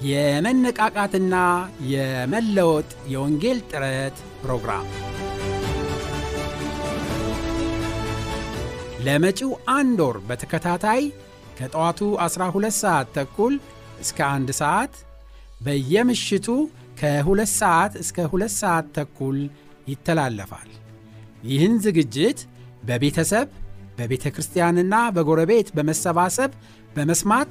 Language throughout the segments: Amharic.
የመነቃቃትና የመለወጥ የወንጌል ጥረት ፕሮግራም ለመጪው አንድ ወር በተከታታይ ከጠዋቱ 12 ሰዓት ተኩል እስከ አንድ ሰዓት በየምሽቱ ከ2 ሰዓት እስከ 2 ሰዓት ተኩል ይተላለፋል። ይህን ዝግጅት በቤተሰብ በቤተ ክርስቲያንና በጎረቤት በመሰባሰብ በመስማት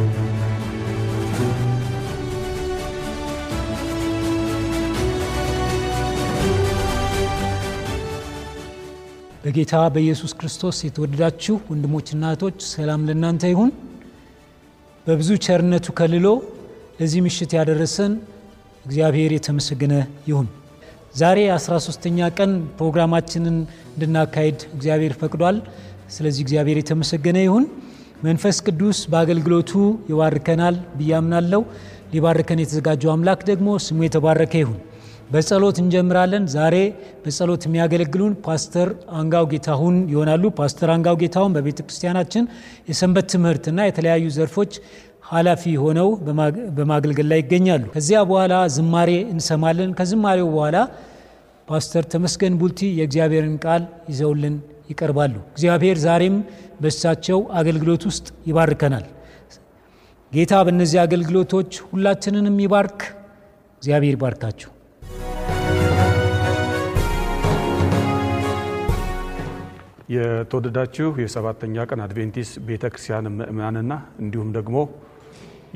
በጌታ በኢየሱስ ክርስቶስ የተወደዳችሁ ወንድሞችና እህቶች ሰላም ለእናንተ ይሁን። በብዙ ቸርነቱ ከልሎ ለዚህ ምሽት ያደረሰን እግዚአብሔር የተመሰገነ ይሁን። ዛሬ 13ተኛ ቀን ፕሮግራማችንን እንድናካሄድ እግዚአብሔር ፈቅዷል። ስለዚህ እግዚአብሔር የተመሰገነ ይሁን። መንፈስ ቅዱስ በአገልግሎቱ ይባርከናል ብዬ አምናለሁ። ሊባርከን የተዘጋጀው አምላክ ደግሞ ስሙ የተባረከ ይሁን። በጸሎት እንጀምራለን። ዛሬ በጸሎት የሚያገለግሉን ፓስተር አንጋው ጌታሁን ይሆናሉ። ፓስተር አንጋው ጌታሁን በቤተ ክርስቲያናችን የሰንበት ትምህርትና የተለያዩ ዘርፎች ኃላፊ ሆነው በማገልገል ላይ ይገኛሉ። ከዚያ በኋላ ዝማሬ እንሰማለን። ከዝማሬው በኋላ ፓስተር ተመስገን ቡልቲ የእግዚአብሔርን ቃል ይዘውልን ይቀርባሉ። እግዚአብሔር ዛሬም በእሳቸው አገልግሎት ውስጥ ይባርከናል። ጌታ በእነዚህ አገልግሎቶች ሁላችንንም ይባርክ። እግዚአብሔር ይባርካችሁ። የተወደዳችሁ የሰባተኛ ቀን አድቬንቲስት ቤተ ክርስቲያን ምእመናንና እንዲሁም ደግሞ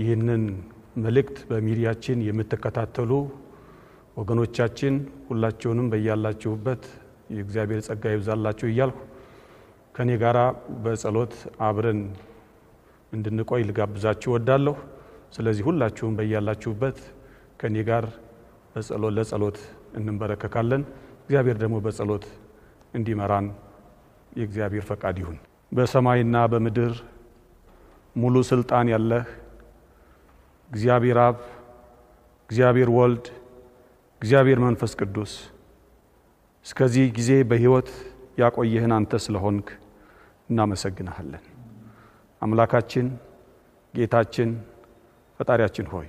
ይህንን መልእክት በሚዲያችን የምትከታተሉ ወገኖቻችን ሁላችሁንም በያላችሁበት የእግዚአብሔር ጸጋ ይብዛላችሁ እያልኩ ከእኔ ጋር በጸሎት አብረን እንድንቆይ ልጋብዛችሁ ወዳለሁ። ስለዚህ ሁላችሁም በያላችሁበት ከእኔ ጋር በጸሎት ለጸሎት እንንበረከካለን። እግዚአብሔር ደግሞ በጸሎት እንዲመራን የእግዚአብሔር ፈቃድ ይሁን። በሰማይና በምድር ሙሉ ስልጣን ያለህ እግዚአብሔር አብ፣ እግዚአብሔር ወልድ፣ እግዚአብሔር መንፈስ ቅዱስ እስከዚህ ጊዜ በሕይወት ያቆየህን አንተ ስለሆንክ እናመሰግንሃለን። አምላካችን፣ ጌታችን፣ ፈጣሪያችን ሆይ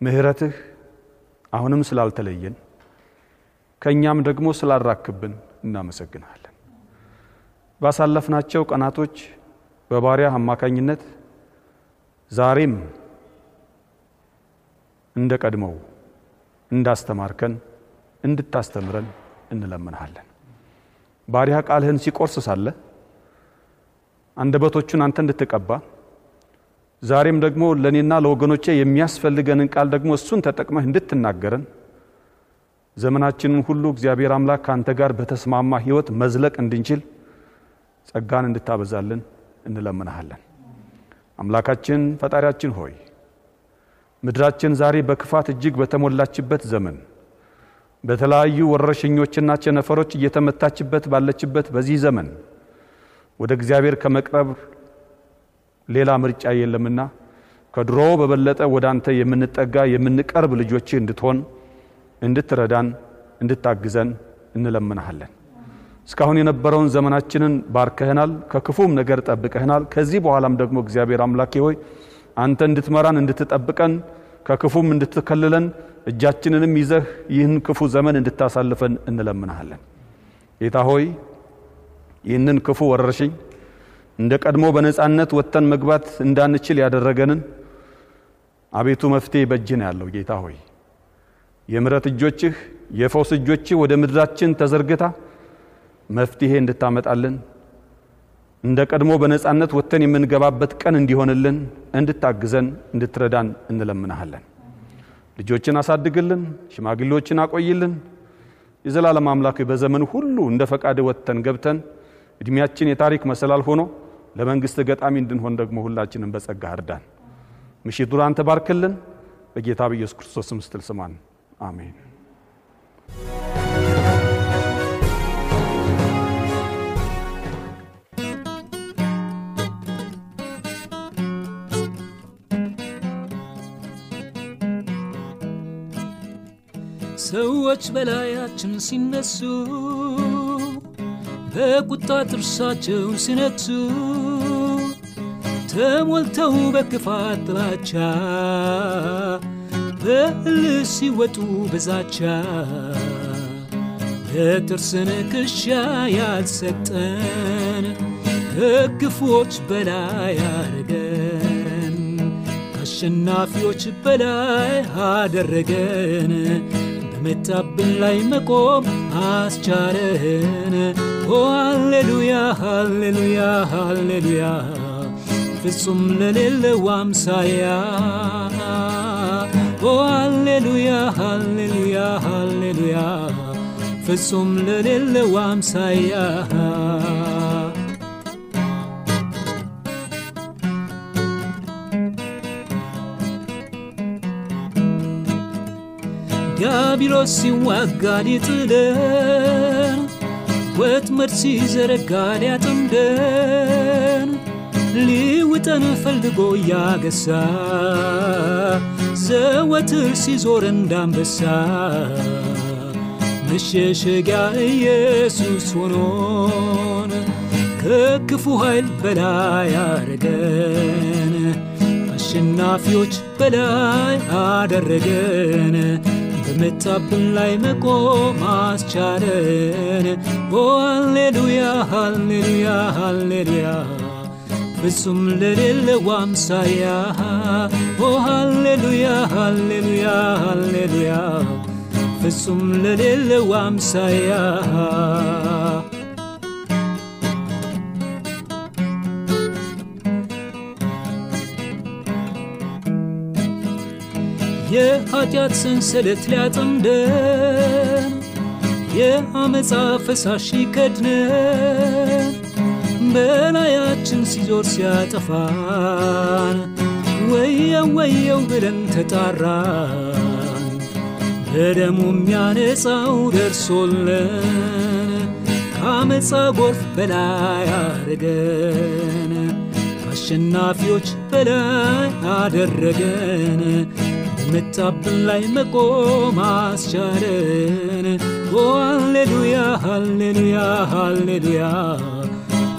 ምሕረትህ አሁንም ስላልተለየን ከእኛም ደግሞ ስላራክብን እናመሰግንሃለን። ባሳለፍናቸው ቀናቶች በባሪያ አማካኝነት ዛሬም እንደ ቀድሞው እንዳስተማርከን እንድታስተምረን እንለምንሃለን። ባሪያ ቃልህን ሲቆርስ ሳለ አንደበቶቹን አንተ እንድትቀባ ዛሬም ደግሞ ለእኔና ለወገኖቼ የሚያስፈልገንን ቃል ደግሞ እሱን ተጠቅመህ እንድትናገረን ዘመናችንን ሁሉ እግዚአብሔር አምላክ ከአንተ ጋር በተስማማ ሕይወት መዝለቅ እንድንችል ጸጋን እንድታበዛልን እንለምንሃለን። አምላካችን ፈጣሪያችን ሆይ ምድራችን ዛሬ በክፋት እጅግ በተሞላችበት ዘመን በተለያዩ ወረርሽኞችና ቸነፈሮች እየተመታችበት ባለችበት በዚህ ዘመን ወደ እግዚአብሔር ከመቅረብ ሌላ ምርጫ የለምና ከድሮ በበለጠ ወደ አንተ የምንጠጋ የምንቀርብ ልጆች እንድትሆን እንድትረዳን እንድታግዘን እንለምንሃለን። እስካሁን የነበረውን ዘመናችንን ባርከህናል፣ ከክፉም ነገር ጠብቀህናል። ከዚህ በኋላም ደግሞ እግዚአብሔር አምላኬ ሆይ አንተ እንድትመራን እንድትጠብቀን፣ ከክፉም እንድትከልለን እጃችንንም ይዘህ ይህን ክፉ ዘመን እንድታሳልፈን እንለምንሃለን። ጌታ ሆይ ይህንን ክፉ ወረርሽኝ እንደ ቀድሞ በነፃነት ወጥተን መግባት እንዳንችል ያደረገንን አቤቱ መፍትሄ በእጅህ ነው ያለው። ጌታ ሆይ የምሕረት እጆችህ የፈውስ እጆችህ ወደ ምድራችን ተዘርግታ መፍትሄ እንድታመጣልን እንደ ቀድሞ በነፃነት ወጥተን የምንገባበት ቀን እንዲሆንልን እንድታግዘን እንድትረዳን እንለምናሃለን። ልጆችን አሳድግልን፣ ሽማግሌዎችን አቆይልን። የዘላለም አምላክ በዘመን ሁሉ እንደ ፈቃድ ወጥተን ገብተን እድሜያችን የታሪክ መሰላል ሆኖ ለመንግስት ገጣሚ እንድንሆን ደግሞ ሁላችንም በጸጋ እርዳን። ምሽቱን አንተ ባርክልን። በጌታ በኢየሱስ ክርስቶስ ስም ስትል ስማን። አሜን። ሰዎች በላያችን ሲነሱ በቁጣ ጥርሳቸውን ሲነክሱ ተሞልተው በክፋት ጥላቻ በእልህ ሲወጡ በዛቻ ለጥርስ ንክሻ ያልሰጠን ከክፉዎች በላይ አደረገን ከአሸናፊዎች በላይ አደረገን በመጣብን ላይ መቆም አስቻለን ኦ ሃሌሉያ ሃሌሉያ ሃሌሉያ። ፍጹም ለሌለው አምሳያ። ኦ ሃሌሉያ ሃሌሉያ ሃሌሉያ። ፍጹም ለሌለው አምሳያ ዲያብሎስ ሲዋጋ ሊጥለን ወጥመድ ሲዘረጋ ሊያጠምደን ሊውጠን ፈልጎ እያገሳ ዘወትር ሲዞር እንዳንበሳ መሸሸጊያ ኢየሱስ ሆኖን ከክፉ ኃይል በላይ አደረገን አሸናፊዎች በላይ አደረገን በመጣብን ላይ መቆም አስቻለን ኦ ሃሌሉያ ሃሌሉያ ሃሌሉያ ፍጹም ለሌለው አምሳያ ኦ ሃሌሉያ ሃሌሉያ ሃሌሉያ ፍጹም ለሌለው አምሳያ የኃጢአት ሰንሰለት ሊያጠምደን የአመፃ ፈሳሽ ይከድነን በላያችን ሲዞር ሲያጠፋን ወየው ወየው ብለን ተጣራን በደሙ የሚያነጻው ደርሶልን ከአመፃ ጎርፍ በላይ አደረገን ከአሸናፊዎች በላይ አደረገን በመጣብን ላይ መቆም አስቻለን ኦ ሃሌሉያ ሃሌሉያ ሃሌሉያ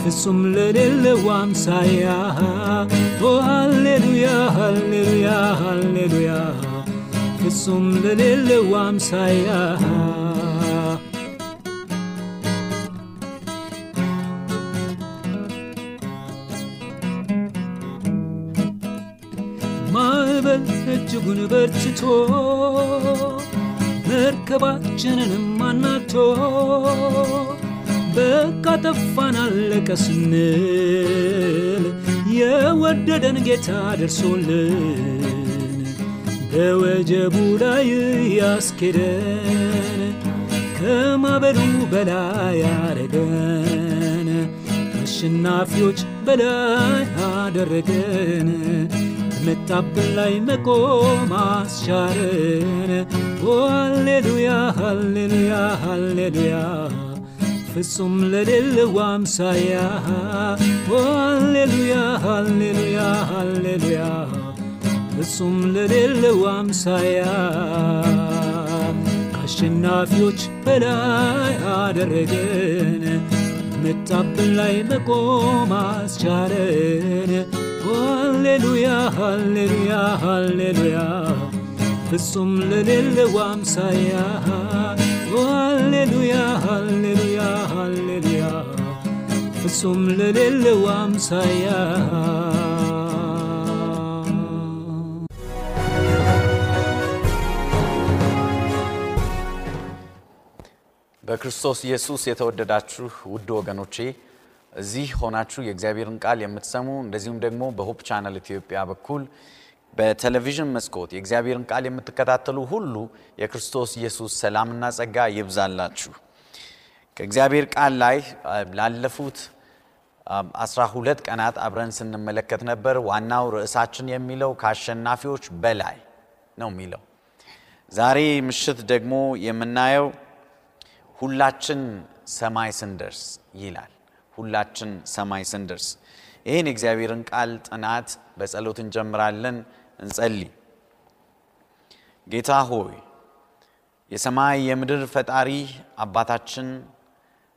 ፍጹም ለሌለው አምሳያ ኦ ሃሌሉያ ሃሌሉያ ሃሌሉያ ፍጹም ለሌለው አምሳያ እጅጉን በርትቶ መርከባችንንም አናቶ በቃ ጠፋን አለቀ ስንል የወደደን ጌታ ደርሶልን በወጀቡ ላይ ያስኬደን ከማበሉ በላይ ያረገን አሸናፊዎች በላይ አደረገን መጣብን ላይ መቆም አስቻለን ኦ ሃሌሉያ ሃሌሉያ ሃሌሉያ ፍጹም ለሌለው አምሳያ ኦ ሃሌሉያ ሃሌሉያ ሃሌሉያ ፍጹም ለሌለው አምሳያ ከአሸናፊዎች በላይ አደረገን መጣብን ላይ መቆም አስቻለን ኦ ሃሌሉያ ሃሌሉያ ሃሌሉያ። ፍጹም ለሌለው አምሳያ። ሃሌሉያ ሃሌሉያ ሃሌሉያ። ፍጹም ለሌለው አምሳያ። በክርስቶስ ኢየሱስ የተወደዳችሁ ውድ ወገኖቼ እዚህ ሆናችሁ የእግዚአብሔርን ቃል የምትሰሙ እንደዚሁም ደግሞ በ Hope Channel ኢትዮጵያ በኩል በቴሌቪዥን መስኮት የእግዚአብሔርን ቃል የምትከታተሉ ሁሉ የክርስቶስ ኢየሱስ ሰላምና ጸጋ ይብዛላችሁ። ከእግዚአብሔር ቃል ላይ ላለፉት አስራ ሁለት ቀናት አብረን ስንመለከት ነበር። ዋናው ርዕሳችን የሚለው ከአሸናፊዎች በላይ ነው የሚለው። ዛሬ ምሽት ደግሞ የምናየው ሁላችን ሰማይ ስንደርስ ይላል። ሁላችን ሰማይ ስንደርስ ይህን የእግዚአብሔርን ቃል ጥናት በጸሎት እንጀምራለን። እንጸልይ። ጌታ ሆይ የሰማይ የምድር ፈጣሪ አባታችን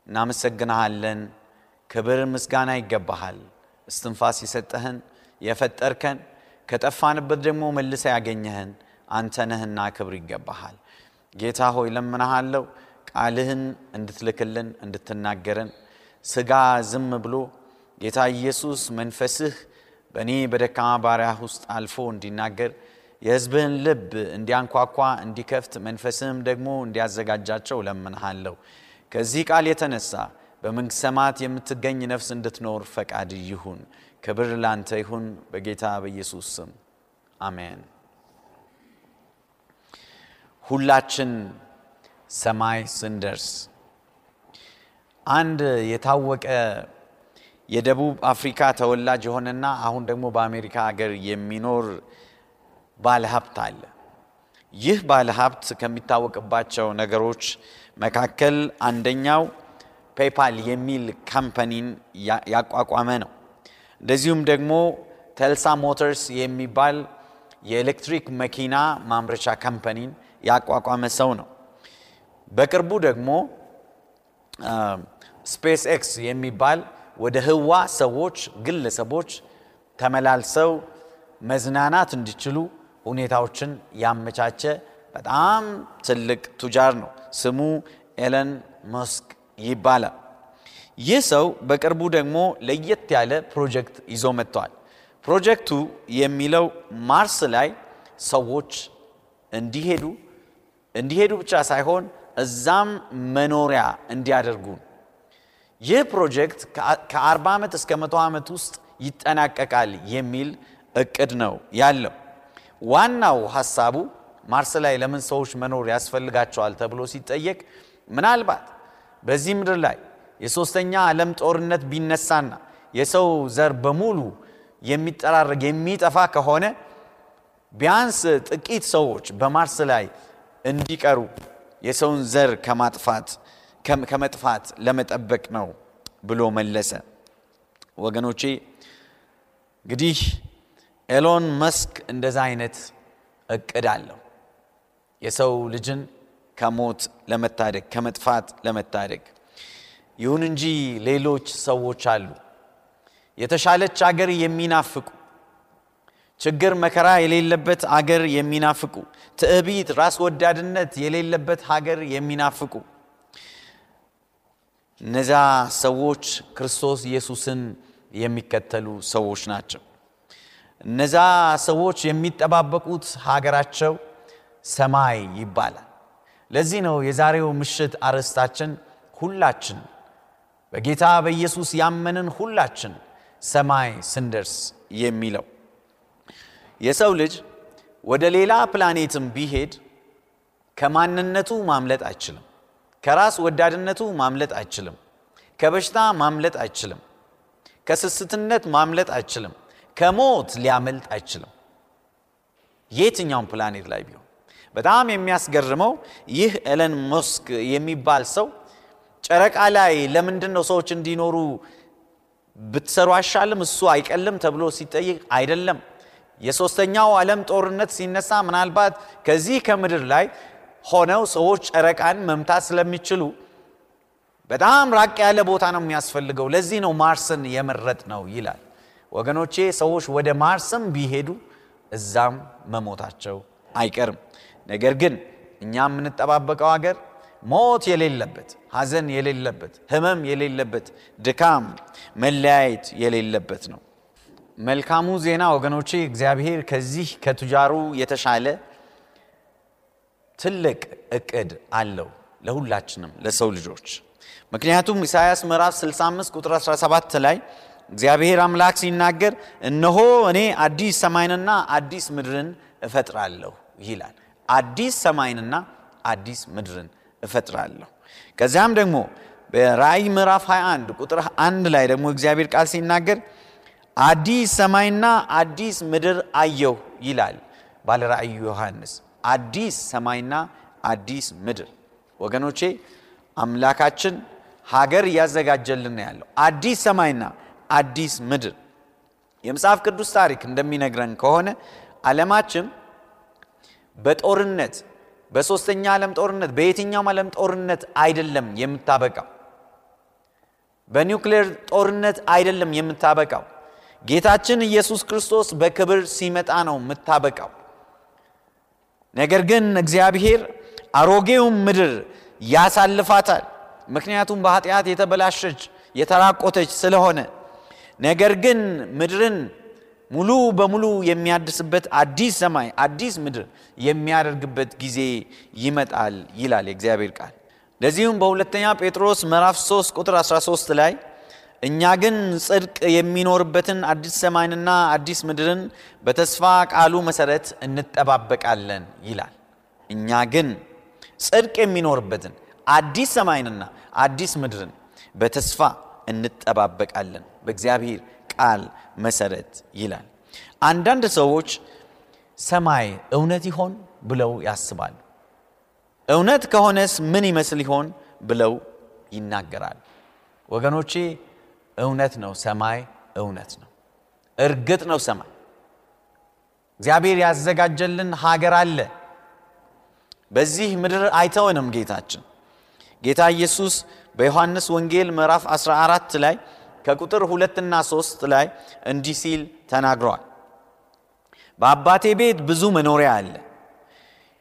እናመሰግንሃለን። ክብር ምስጋና ይገባሃል። እስትንፋስ የሰጠህን የፈጠርከን ከጠፋንበት ደግሞ መልሰ ያገኘህን አንተ ነህና ክብር ይገባሃል። ጌታ ሆይ ለምናሃለው ቃልህን እንድትልክልን እንድትናገረን ስጋ ዝም ብሎ ጌታ ኢየሱስ መንፈስህ በእኔ በደካማ ባሪያህ ውስጥ አልፎ እንዲናገር የሕዝብህን ልብ እንዲያንኳኳ እንዲከፍት መንፈስህም ደግሞ እንዲያዘጋጃቸው ለምንሃለሁ። ከዚህ ቃል የተነሳ በመንግሥተ ሰማያት የምትገኝ ነፍስ እንድትኖር ፈቃድ ይሁን። ክብር ላንተ ይሁን፣ በጌታ በኢየሱስ ስም አሜን። ሁላችን ሰማይ ስንደርስ አንድ የታወቀ የደቡብ አፍሪካ ተወላጅ የሆነና አሁን ደግሞ በአሜሪካ ሀገር የሚኖር ባለሀብት አለ። ይህ ባለሀብት ከሚታወቅባቸው ነገሮች መካከል አንደኛው PayPal የሚል company ን ያቋቋመ ነው። እንደዚሁም ደግሞ Tesla Motors የሚባል የኤሌክትሪክ መኪና ማምረቻ company ን ያቋቋመ ሰው ነው። በቅርቡ ደግሞ SpaceX የሚባል ወደ ህዋ ሰዎች ግለሰቦች ተመላልሰው መዝናናት እንዲችሉ ሁኔታዎችን ያመቻቸ በጣም ትልቅ ቱጃር ነው። ስሙ ኤለን መስክ ይባላል። ይህ ሰው በቅርቡ ደግሞ ለየት ያለ ፕሮጀክት ይዞ መጥተዋል። ፕሮጀክቱ የሚለው ማርስ ላይ ሰዎች እንዲሄዱ እንዲሄዱ ብቻ ሳይሆን እዛም መኖሪያ እንዲያደርጉ ይህ ፕሮጀክት ከ40 ዓመት እስከ መቶ ዓመት ውስጥ ይጠናቀቃል የሚል እቅድ ነው ያለው። ዋናው ሀሳቡ ማርስ ላይ ለምን ሰዎች መኖር ያስፈልጋቸዋል ተብሎ ሲጠየቅ ምናልባት በዚህ ምድር ላይ የሶስተኛ ዓለም ጦርነት ቢነሳና የሰው ዘር በሙሉ የሚጠራረግ የሚጠፋ ከሆነ ቢያንስ ጥቂት ሰዎች በማርስ ላይ እንዲቀሩ የሰውን ዘር ከማጥፋት ከመጥፋት ለመጠበቅ ነው ብሎ መለሰ። ወገኖቼ እንግዲህ ኤሎን መስክ እንደዛ አይነት እቅድ አለው። የሰው ልጅን ከሞት ለመታደግ ከመጥፋት ለመታደግ። ይሁን እንጂ ሌሎች ሰዎች አሉ የተሻለች አገር የሚናፍቁ ችግር መከራ የሌለበት አገር የሚናፍቁ ትዕቢት፣ ራስ ወዳድነት የሌለበት ሀገር የሚናፍቁ እነዛ ሰዎች ክርስቶስ ኢየሱስን የሚከተሉ ሰዎች ናቸው። እነዛ ሰዎች የሚጠባበቁት ሀገራቸው ሰማይ ይባላል። ለዚህ ነው የዛሬው ምሽት አርዕስታችን ሁላችን በጌታ በኢየሱስ ያመንን ሁላችን ሰማይ ስንደርስ የሚለው። የሰው ልጅ ወደ ሌላ ፕላኔትም ቢሄድ ከማንነቱ ማምለጥ አይችልም። ከራስ ወዳድነቱ ማምለጥ አይችልም። ከበሽታ ማምለጥ አይችልም። ከስስትነት ማምለጥ አይችልም። ከሞት ሊያመልጥ አይችልም። የትኛውም ፕላኔት ላይ ቢሆን በጣም የሚያስገርመው ይህ ኤለን መስክ የሚባል ሰው ጨረቃ ላይ ለምንድን ነው ሰዎች እንዲኖሩ ብትሰሩ አይሻልም እሱ አይቀልም ተብሎ ሲጠይቅ አይደለም የሶስተኛው ዓለም ጦርነት ሲነሳ ምናልባት ከዚህ ከምድር ላይ ሆነው ሰዎች ጨረቃን መምታት ስለሚችሉ በጣም ራቅ ያለ ቦታ ነው የሚያስፈልገው። ለዚህ ነው ማርስን የመረጥ ነው ይላል። ወገኖቼ ሰዎች ወደ ማርስም ቢሄዱ እዛም መሞታቸው አይቀርም። ነገር ግን እኛ የምንጠባበቀው ሀገር ሞት የሌለበት፣ ሐዘን የሌለበት፣ ህመም የሌለበት፣ ድካም፣ መለያየት የሌለበት ነው። መልካሙ ዜና ወገኖቼ እግዚአብሔር ከዚህ ከቱጃሩ የተሻለ ትልቅ እቅድ አለው ለሁላችንም ለሰው ልጆች። ምክንያቱም ኢሳይያስ ምዕራፍ 65 ቁጥር 17 ላይ እግዚአብሔር አምላክ ሲናገር እነሆ እኔ አዲስ ሰማይንና አዲስ ምድርን እፈጥራለሁ ይላል። አዲስ ሰማይንና አዲስ ምድርን እፈጥራለሁ። ከዚያም ደግሞ በራእይ ምዕራፍ 21 ቁጥር አንድ ላይ ደግሞ እግዚአብሔር ቃል ሲናገር አዲስ ሰማይና አዲስ ምድር አየሁ ይላል ባለ ራእዩ ዮሐንስ። አዲስ ሰማይና አዲስ ምድር ወገኖቼ፣ አምላካችን ሀገር እያዘጋጀልን ያለው። አዲስ ሰማይና አዲስ ምድር የመጽሐፍ ቅዱስ ታሪክ እንደሚነግረን ከሆነ ዓለማችን በጦርነት በሶስተኛ ዓለም ጦርነት በየትኛውም ዓለም ጦርነት አይደለም የምታበቃው። በኒውክሌር ጦርነት አይደለም የምታበቃው። ጌታችን ኢየሱስ ክርስቶስ በክብር ሲመጣ ነው የምታበቃው። ነገር ግን እግዚአብሔር አሮጌውን ምድር ያሳልፋታል። ምክንያቱም በኃጢአት የተበላሸች የተራቆተች ስለሆነ ነገር ግን ምድርን ሙሉ በሙሉ የሚያድስበት አዲስ ሰማይ አዲስ ምድር የሚያደርግበት ጊዜ ይመጣል ይላል የእግዚአብሔር ቃል። ለዚሁም በሁለተኛ ጴጥሮስ ምዕራፍ 3 ቁጥር 13 ላይ እኛ ግን ጽድቅ የሚኖርበትን አዲስ ሰማይንና አዲስ ምድርን በተስፋ ቃሉ መሰረት እንጠባበቃለን ይላል። እኛ ግን ጽድቅ የሚኖርበትን አዲስ ሰማይንና አዲስ ምድርን በተስፋ እንጠባበቃለን በእግዚአብሔር ቃል መሰረት ይላል። አንዳንድ ሰዎች ሰማይ እውነት ይሆን ብለው ያስባሉ። እውነት ከሆነስ ምን ይመስል ይሆን ብለው ይናገራሉ። ወገኖቼ እውነት ነው፣ ሰማይ እውነት ነው፣ እርግጥ ነው። ሰማይ እግዚአብሔር ያዘጋጀልን ሀገር አለ። በዚህ ምድር አይተውንም ጌታችን ጌታ ኢየሱስ በዮሐንስ ወንጌል ምዕራፍ 14 ላይ ከቁጥር ሁለትና ሶስት ላይ እንዲህ ሲል ተናግረዋል። በአባቴ ቤት ብዙ መኖሪያ አለ።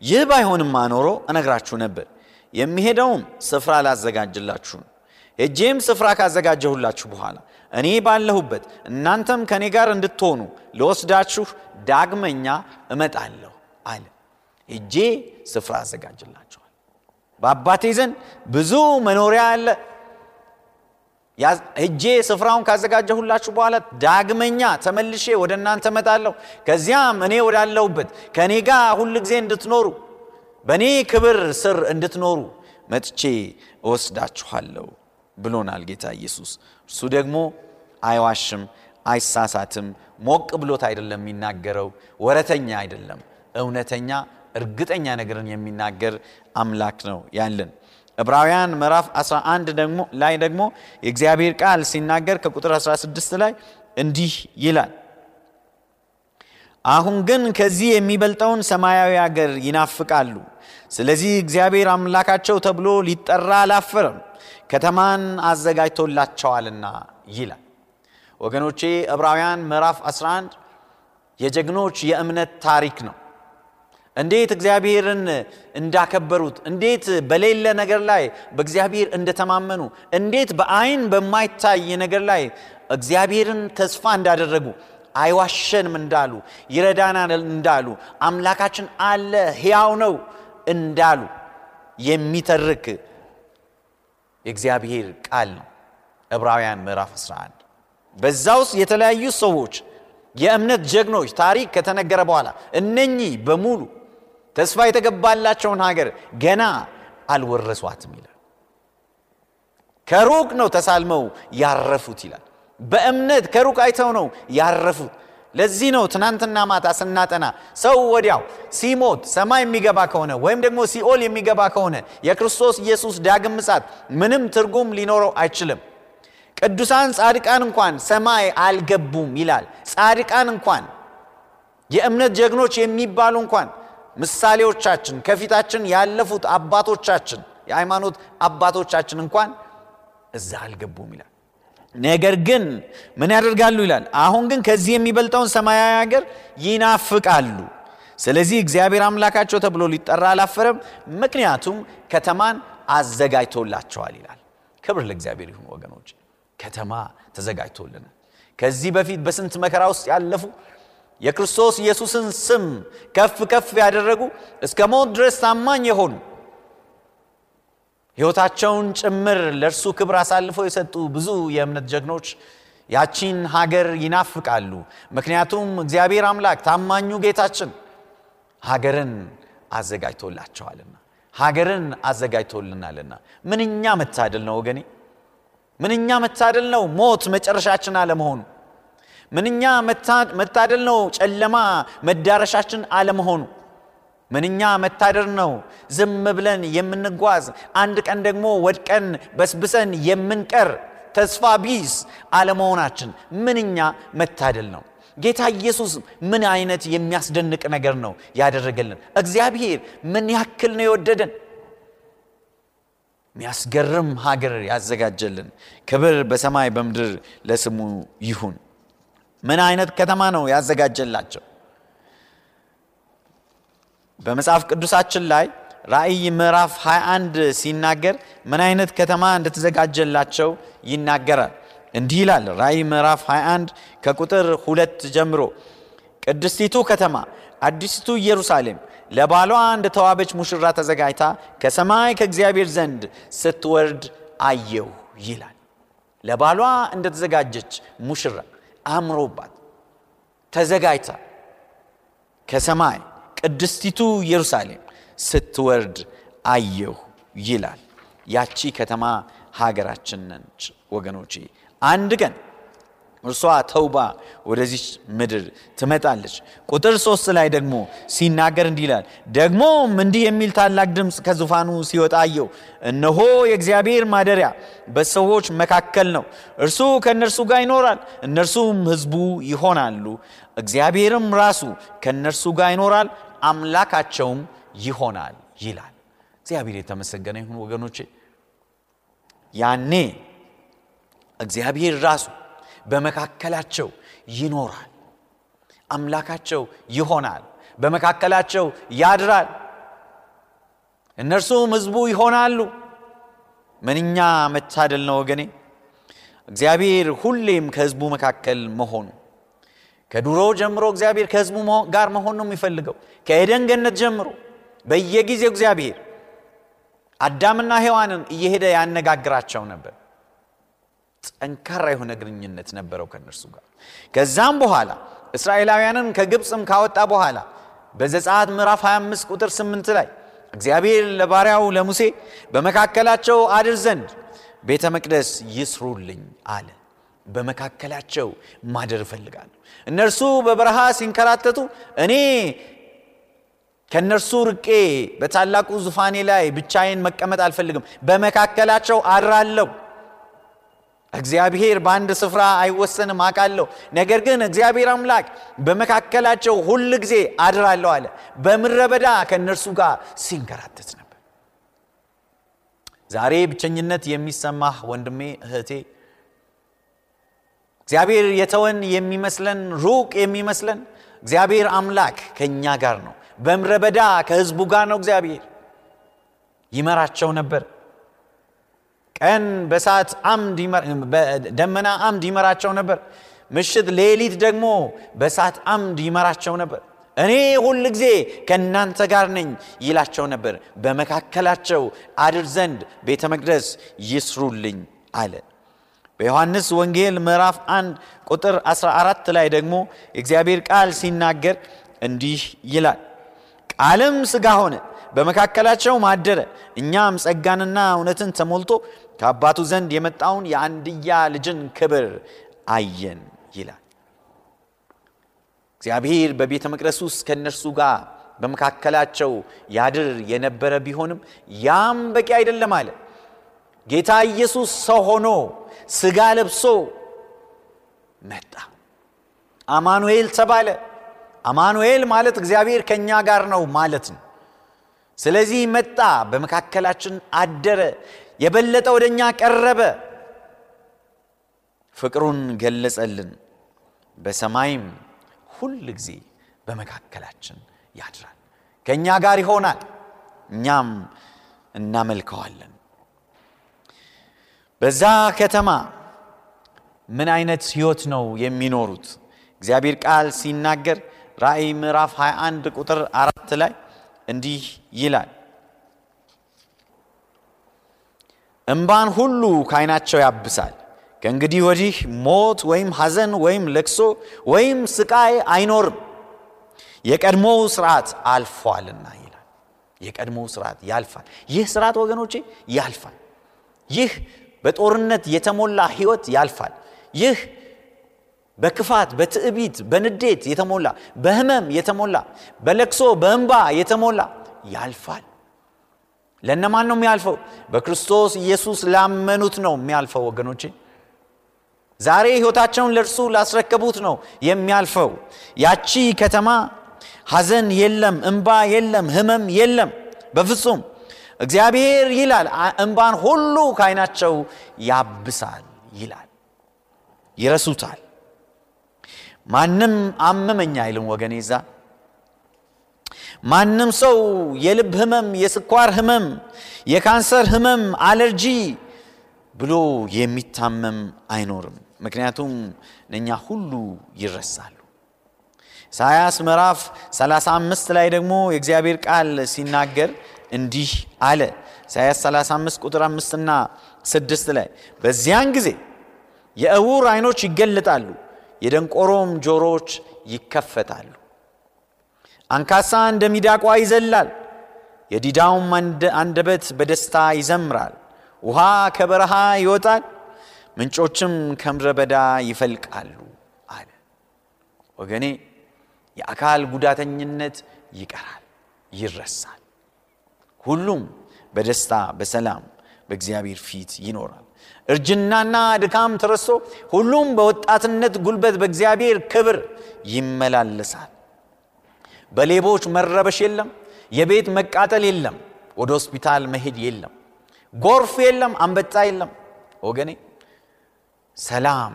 ይህ ባይሆንማ ኖሮ እነግራችሁ ነበር። የሚሄደውም ስፍራ ላዘጋጅላችሁ ሄጄም ስፍራ ካዘጋጀሁላችሁ በኋላ እኔ ባለሁበት እናንተም ከእኔ ጋር እንድትሆኑ ለወስዳችሁ ዳግመኛ እመጣለሁ አለ። ሄጄ ስፍራ አዘጋጅላችኋል። በአባቴ ዘንድ ብዙ መኖሪያ አለ። ሄጄ ስፍራውን ካዘጋጀሁላችሁ በኋላ ዳግመኛ ተመልሼ ወደ እናንተ እመጣለሁ። ከዚያም እኔ ወዳለሁበት ከእኔ ጋር ሁል ጊዜ እንድትኖሩ በእኔ ክብር ስር እንድትኖሩ መጥቼ እወስዳችኋለሁ ብሎናል ጌታ ኢየሱስ። እርሱ ደግሞ አይዋሽም፣ አይሳሳትም። ሞቅ ብሎት አይደለም የሚናገረው፣ ወረተኛ አይደለም። እውነተኛ እርግጠኛ ነገርን የሚናገር አምላክ ነው ያለን። ዕብራውያን ምዕራፍ 11 ደግሞ ላይ ደግሞ የእግዚአብሔር ቃል ሲናገር ከቁጥር 16 ላይ እንዲህ ይላል፣ አሁን ግን ከዚህ የሚበልጠውን ሰማያዊ አገር ይናፍቃሉ። ስለዚህ እግዚአብሔር አምላካቸው ተብሎ ሊጠራ አላፈረም፣ ከተማን አዘጋጅቶላቸዋልና ይላል። ወገኖቼ ዕብራውያን ምዕራፍ 11 የጀግኖች የእምነት ታሪክ ነው። እንዴት እግዚአብሔርን እንዳከበሩት፣ እንዴት በሌለ ነገር ላይ በእግዚአብሔር እንደተማመኑ፣ እንዴት በአይን በማይታይ ነገር ላይ እግዚአብሔርን ተስፋ እንዳደረጉ፣ አይዋሸንም እንዳሉ፣ ይረዳናል እንዳሉ፣ አምላካችን አለ ሕያው ነው እንዳሉ የሚተርክ የእግዚአብሔር ቃል ነው ዕብራውያን ምዕራፍ 11 በዛ ውስጥ የተለያዩ ሰዎች የእምነት ጀግኖች ታሪክ ከተነገረ በኋላ እነኚህ በሙሉ ተስፋ የተገባላቸውን ሀገር ገና አልወረሷትም ይላል። ከሩቅ ነው ተሳልመው ያረፉት ይላል። በእምነት ከሩቅ አይተው ነው ያረፉት። ለዚህ ነው ትናንትና ማታ ስናጠና ሰው ወዲያው ሲሞት ሰማይ የሚገባ ከሆነ ወይም ደግሞ ሲኦል የሚገባ ከሆነ የክርስቶስ ኢየሱስ ዳግም ምጻት ምንም ትርጉም ሊኖረው አይችልም። ቅዱሳን ጻድቃን እንኳን ሰማይ አልገቡም ይላል። ጻድቃን እንኳን የእምነት ጀግኖች የሚባሉ እንኳን ምሳሌዎቻችን ከፊታችን ያለፉት አባቶቻችን የሃይማኖት አባቶቻችን እንኳን እዛ አልገቡም ይላል። ነገር ግን ምን ያደርጋሉ ይላል? አሁን ግን ከዚህ የሚበልጠውን ሰማያዊ ሀገር ይናፍቃሉ። ስለዚህ እግዚአብሔር አምላካቸው ተብሎ ሊጠራ አላፈረም፣ ምክንያቱም ከተማን አዘጋጅቶላቸዋል ይላል። ክብር ለእግዚአብሔር ይሁን ወገኖች፣ ከተማ ተዘጋጅቶልናል። ከዚህ በፊት በስንት መከራ ውስጥ ያለፉ የክርስቶስ ኢየሱስን ስም ከፍ ከፍ ያደረጉ እስከ ሞት ድረስ ታማኝ የሆኑ ሕይወታቸውን ጭምር ለእርሱ ክብር አሳልፈው የሰጡ ብዙ የእምነት ጀግኖች ያቺን ሀገር ይናፍቃሉ። ምክንያቱም እግዚአብሔር አምላክ ታማኙ ጌታችን ሀገርን አዘጋጅቶላቸዋልና ሀገርን አዘጋጅቶልናልና። ምንኛ መታደል ነው ወገኔ! ምንኛ መታደል ነው ሞት መጨረሻችን አለመሆኑ! ምንኛ መታደል ነው ጨለማ መዳረሻችን አለመሆኑ ምንኛ መታደር ነው! ዝም ብለን የምንጓዝ አንድ ቀን ደግሞ ወድቀን በስብሰን የምንቀር ተስፋ ቢስ አለመሆናችን ምንኛ መታደል ነው! ጌታ ኢየሱስ ምን አይነት የሚያስደንቅ ነገር ነው ያደረገልን! እግዚአብሔር ምን ያክል ነው የወደደን! የሚያስገርም ሀገር ያዘጋጀልን! ክብር በሰማይ በምድር ለስሙ ይሁን! ምን አይነት ከተማ ነው ያዘጋጀላቸው በመጽሐፍ ቅዱሳችን ላይ ራእይ ምዕራፍ 21 ሲናገር ምን አይነት ከተማ እንደተዘጋጀላቸው ይናገራል? እንዲህ ይላል ራእይ ምዕራፍ 21 ከቁጥር ሁለት ጀምሮ ቅድስቲቱ ከተማ አዲስቱ ኢየሩሳሌም ለባሏ እንደ ተዋበች ሙሽራ ተዘጋጅታ ከሰማይ ከእግዚአብሔር ዘንድ ስትወርድ አየሁ ይላል። ለባሏ እንደተዘጋጀች ሙሽራ አምሮባት ተዘጋጅታ ከሰማይ ቅድስቲቱ ኢየሩሳሌም ስትወርድ አየሁ ይላል። ያቺ ከተማ ሀገራችን ነች ወገኖቼ። አንድ ቀን እርሷ ተውባ ወደዚች ምድር ትመጣለች። ቁጥር ሶስት ላይ ደግሞ ሲናገር እንዲህ ይላል ደግሞም እንዲህ የሚል ታላቅ ድምፅ ከዙፋኑ ሲወጣ አየው እነሆ የእግዚአብሔር ማደሪያ በሰዎች መካከል ነው። እርሱ ከእነርሱ ጋር ይኖራል እነርሱም ህዝቡ ይሆናሉ። እግዚአብሔርም ራሱ ከእነርሱ ጋር ይኖራል አምላካቸውም ይሆናል ይላል። እግዚአብሔር የተመሰገነ ይሁን ወገኖቼ። ያኔ እግዚአብሔር ራሱ በመካከላቸው ይኖራል አምላካቸው ይሆናል በመካከላቸው ያድራል። እነርሱም ህዝቡ ይሆናሉ። ምንኛ መታደል ነው ወገኔ! እግዚአብሔር ሁሌም ከህዝቡ መካከል መሆኑ ከዱሮ ጀምሮ እግዚአብሔር ከህዝቡ ጋር መሆን ነው የሚፈልገው። ከኤደን ገነት ጀምሮ በየጊዜው እግዚአብሔር አዳምና ሔዋንን እየሄደ ያነጋግራቸው ነበር። ጠንካራ የሆነ ግንኙነት ነበረው ከእነርሱ ጋር። ከዛም በኋላ እስራኤላውያንን ከግብፅም ካወጣ በኋላ በዘጸአት ምዕራፍ 25 ቁጥር 8 ላይ እግዚአብሔር ለባሪያው ለሙሴ በመካከላቸው አድር ዘንድ ቤተ መቅደስ ይስሩልኝ አለ በመካከላቸው ማደር እፈልጋለሁ። እነርሱ በበረሃ ሲንከራተቱ እኔ ከእነርሱ ርቄ በታላቁ ዙፋኔ ላይ ብቻዬን መቀመጥ አልፈልግም። በመካከላቸው አድራለሁ። እግዚአብሔር በአንድ ስፍራ አይወሰንም አውቃለሁ። ነገር ግን እግዚአብሔር አምላክ በመካከላቸው ሁል ጊዜ አድራለሁ አለ። በምድረ በዳ ከእነርሱ ጋር ሲንከራተት ነበር። ዛሬ ብቸኝነት የሚሰማህ ወንድሜ እህቴ እግዚአብሔር የተወን የሚመስለን ሩቅ የሚመስለን እግዚአብሔር አምላክ ከእኛ ጋር ነው። በምድረ በዳ ከህዝቡ ጋር ነው እግዚአብሔር። ይመራቸው ነበር። ቀን በሰዓት ደመና አምድ ይመራቸው ነበር። ምሽት ሌሊት ደግሞ በሰዓት አምድ ይመራቸው ነበር። እኔ ሁል ጊዜ ከእናንተ ጋር ነኝ ይላቸው ነበር። በመካከላቸው አድር ዘንድ ቤተ መቅደስ ይስሩልኝ አለ በዮሐንስ ወንጌል ምዕራፍ 1 ቁጥር 14 ላይ ደግሞ የእግዚአብሔር ቃል ሲናገር እንዲህ ይላል። ቃልም ስጋ ሆነ በመካከላቸው ማደረ። እኛም ጸጋንና እውነትን ተሞልቶ ከአባቱ ዘንድ የመጣውን የአንድያ ልጅን ክብር አየን ይላል። እግዚአብሔር በቤተ መቅደስ ውስጥ ከእነርሱ ጋር በመካከላቸው ያድር የነበረ ቢሆንም ያም በቂ አይደለም አለ ጌታ ኢየሱስ ሰው ሆኖ ስጋ ለብሶ መጣ። አማኑኤል ተባለ። አማኑኤል ማለት እግዚአብሔር ከእኛ ጋር ነው ማለት ነው። ስለዚህ መጣ በመካከላችን አደረ የበለጠ ወደ እኛ ቀረበ። ፍቅሩን ገለጸልን። በሰማይም ሁል ጊዜ በመካከላችን ያድራል። ከእኛ ጋር ይሆናል። እኛም እናመልከዋለን በዛ ከተማ ምን አይነት ህይወት ነው የሚኖሩት እግዚአብሔር ቃል ሲናገር ራእይ ምዕራፍ 21 ቁጥር አራት ላይ እንዲህ ይላል እምባን ሁሉ ከዓይናቸው ያብሳል። ከእንግዲህ ወዲህ ሞት ወይም ሐዘን ወይም ለቅሶ ወይም ስቃይ አይኖርም፣ የቀድሞው ስርዓት አልፏልና ይላል። የቀድሞው ስርዓት ያልፋል። ይህ ስርዓት ወገኖቼ ያልፋል። ይህ በጦርነት የተሞላ ህይወት ያልፋል። ይህ በክፋት፣ በትዕቢት፣ በንዴት የተሞላ በህመም የተሞላ በለቅሶ በእንባ የተሞላ ያልፋል። ለእነማን ነው የሚያልፈው? በክርስቶስ ኢየሱስ ላመኑት ነው የሚያልፈው ወገኖቼ። ዛሬ ህይወታቸውን ለእርሱ ላስረከቡት ነው የሚያልፈው። ያቺ ከተማ ሐዘን የለም፣ እንባ የለም፣ ህመም የለም በፍጹም። እግዚአብሔር ይላል እንባን ሁሉ ከዓይናቸው ያብሳል ይላል። ይረሱታል። ማንም አመመኛ አይልም ወገኔ ዛ ማንም ሰው የልብ ህመም፣ የስኳር ህመም፣ የካንሰር ህመም፣ አለርጂ ብሎ የሚታመም አይኖርም። ምክንያቱም እነኛ ሁሉ ይረሳሉ። ኢሳያስ ምዕራፍ 35 ላይ ደግሞ የእግዚአብሔር ቃል ሲናገር እንዲህ አለ። ኢሳያስ 35 ቁጥር 5 እና 6 ላይ በዚያን ጊዜ የእውር አይኖች ይገለጣሉ፣ የደንቆሮም ጆሮዎች ይከፈታሉ። አንካሳ እንደ ሚዳቋ ይዘላል፣ የዲዳውም አንደበት በደስታ ይዘምራል። ውሃ ከበረሃ ይወጣል፣ ምንጮችም ከምድረ በዳ ይፈልቃሉ አለ። ወገኔ የአካል ጉዳተኝነት ይቀራል፣ ይረሳል። ሁሉም በደስታ በሰላም በእግዚአብሔር ፊት ይኖራል። እርጅናና ድካም ተረስቶ ሁሉም በወጣትነት ጉልበት በእግዚአብሔር ክብር ይመላለሳል። በሌቦች መረበሽ የለም። የቤት መቃጠል የለም። ወደ ሆስፒታል መሄድ የለም። ጎርፍ የለም። አንበጣ የለም። ወገኔ ሰላም፣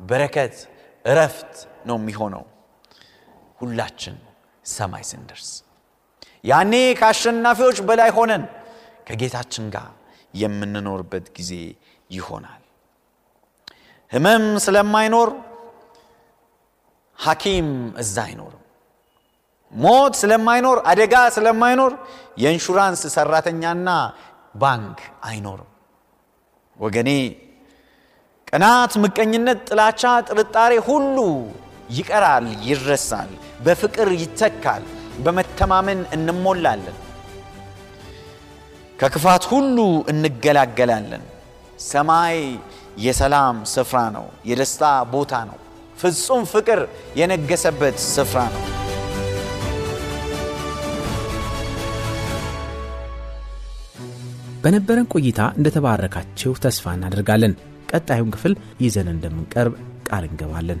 በረከት፣ እረፍት ነው የሚሆነው ሁላችን ሰማይ ስንደርስ። ያኔ ከአሸናፊዎች በላይ ሆነን ከጌታችን ጋር የምንኖርበት ጊዜ ይሆናል። ህመም ስለማይኖር ሐኪም እዛ አይኖርም። ሞት ስለማይኖር አደጋ ስለማይኖር የኢንሹራንስ ሰራተኛና ባንክ አይኖርም። ወገኔ ቅናት፣ ምቀኝነት፣ ጥላቻ፣ ጥርጣሬ ሁሉ ይቀራል፣ ይረሳል፣ በፍቅር ይተካል፣ በመተማመን እንሞላለን፣ ከክፋት ሁሉ እንገላገላለን። ሰማይ የሰላም ስፍራ ነው፣ የደስታ ቦታ ነው፣ ፍጹም ፍቅር የነገሰበት ስፍራ ነው። በነበረን ቆይታ እንደተባረካችሁ ተስፋ እናደርጋለን። ቀጣዩን ክፍል ይዘን እንደምንቀርብ ቃል እንገባለን።